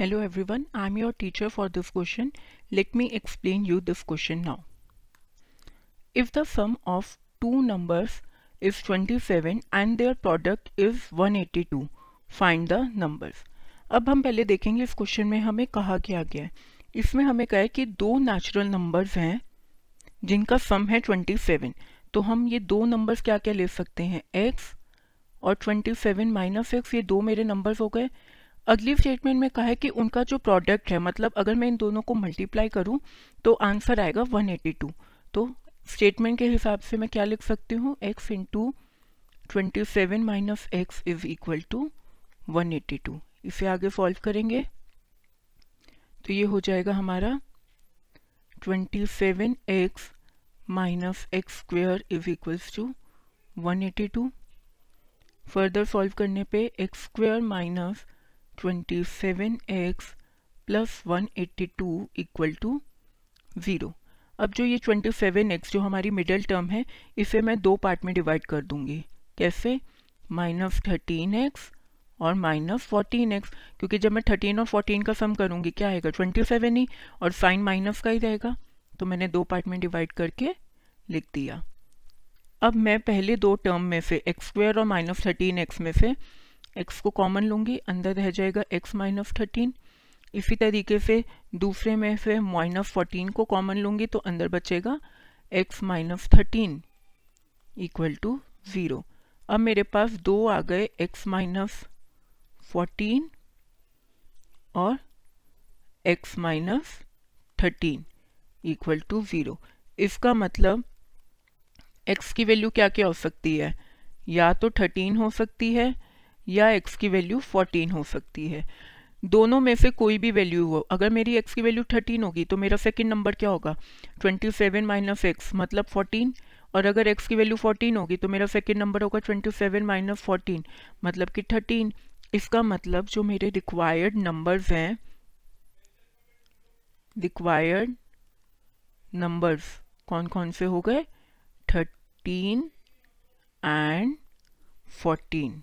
Hello everyone I am your teacher for this question let me explain you this question now if the sum of two numbers is twenty seven and their product is one eighty two find the numbers अब हम पहले देखेंगे इस question में हमें कहा क्या गया है। इसमें हमें कहा है कि दो नेचुरल नंबर्स हैं जिनका सम है ट्वेंटी सेवन तो हम ये दो नंबर्स क्या क्या ले सकते हैं? एक्स और ट्वेंटी सेवन माइनस एक्स ये दो मेरे नंबर्स हो गए। अगली स्टेटमेंट में कहा है कि उनका जो प्रोडक्ट है मतलब अगर मैं इन दोनों को मल्टीप्लाई करूँ तो आंसर आएगा 182 तो स्टेटमेंट के हिसाब से मैं क्या लिख सकती हूँ? X into twenty seven minus x is equal to one eighty two इसे आगे सॉल्व करेंगे। तो ये हो जाएगा हमारा twenty seven x minus x square is equals to one eighty two further solve करने पे x square minus twenty seven x plus one eighty two equal to zero अब जो ये ट्वेंटी सेवन एक्स जो हमारी मिडल टर्म है, इसे मैं दो पार्ट में डिवाइड कर दूँगी। कैसे? माइनस थर्टीन एक्स और माइनस फोर्टीन एक्स क्योंकि जब मैं थर्टीन और फोर्टीन का सम करूँगी, क्या आएगा? ट्वेंटी सेवन ही और साइन माइनस का ही रहेगा। तो मैंने दो पार्ट में डिवाइड करके लिख दिया। अब मैं पहले दो टर्म में से एक्स स्क्वेयर और माइनस थर्टीन एक्स में से एक्स को कॉमन लूँगी, अंदर रह जाएगा एक्स माइनस थर्टीन इसी तरीके से दूसरे में से माइनस फोर्टीन को कॉमन लूँगी तो अंदर बचेगा x minus thirteen equal to zero अब मेरे पास दो आ गए एक्स माइनस फोर्टीन और x minus thirteen equal to zero इसका मतलब एक्स की वैल्यू क्या क्या हो सकती है? या तो थर्टीन हो सकती है या एक्स की वैल्यू फोर्टीन हो सकती है। दोनों में से कोई भी वैल्यू हो। अगर मेरी एक्स की वैल्यू थर्टीन होगी तो मेरा सेकंड नंबर क्या होगा? ट्वेंटी सेवन माइनस एक्स मतलब फोर्टीन और अगर एक्स की वैल्यू फोर्टीन होगी तो मेरा सेकंड नंबर होगा ट्वेंटी सेवन माइनस फोर्टीन मतलब कि थर्टीन इसका मतलब जो मेरे रिक्वायर्ड नंबर्स हैं रिक्वायर्ड नंबर्स कौन कौन से हो गए? Thirteen and fourteen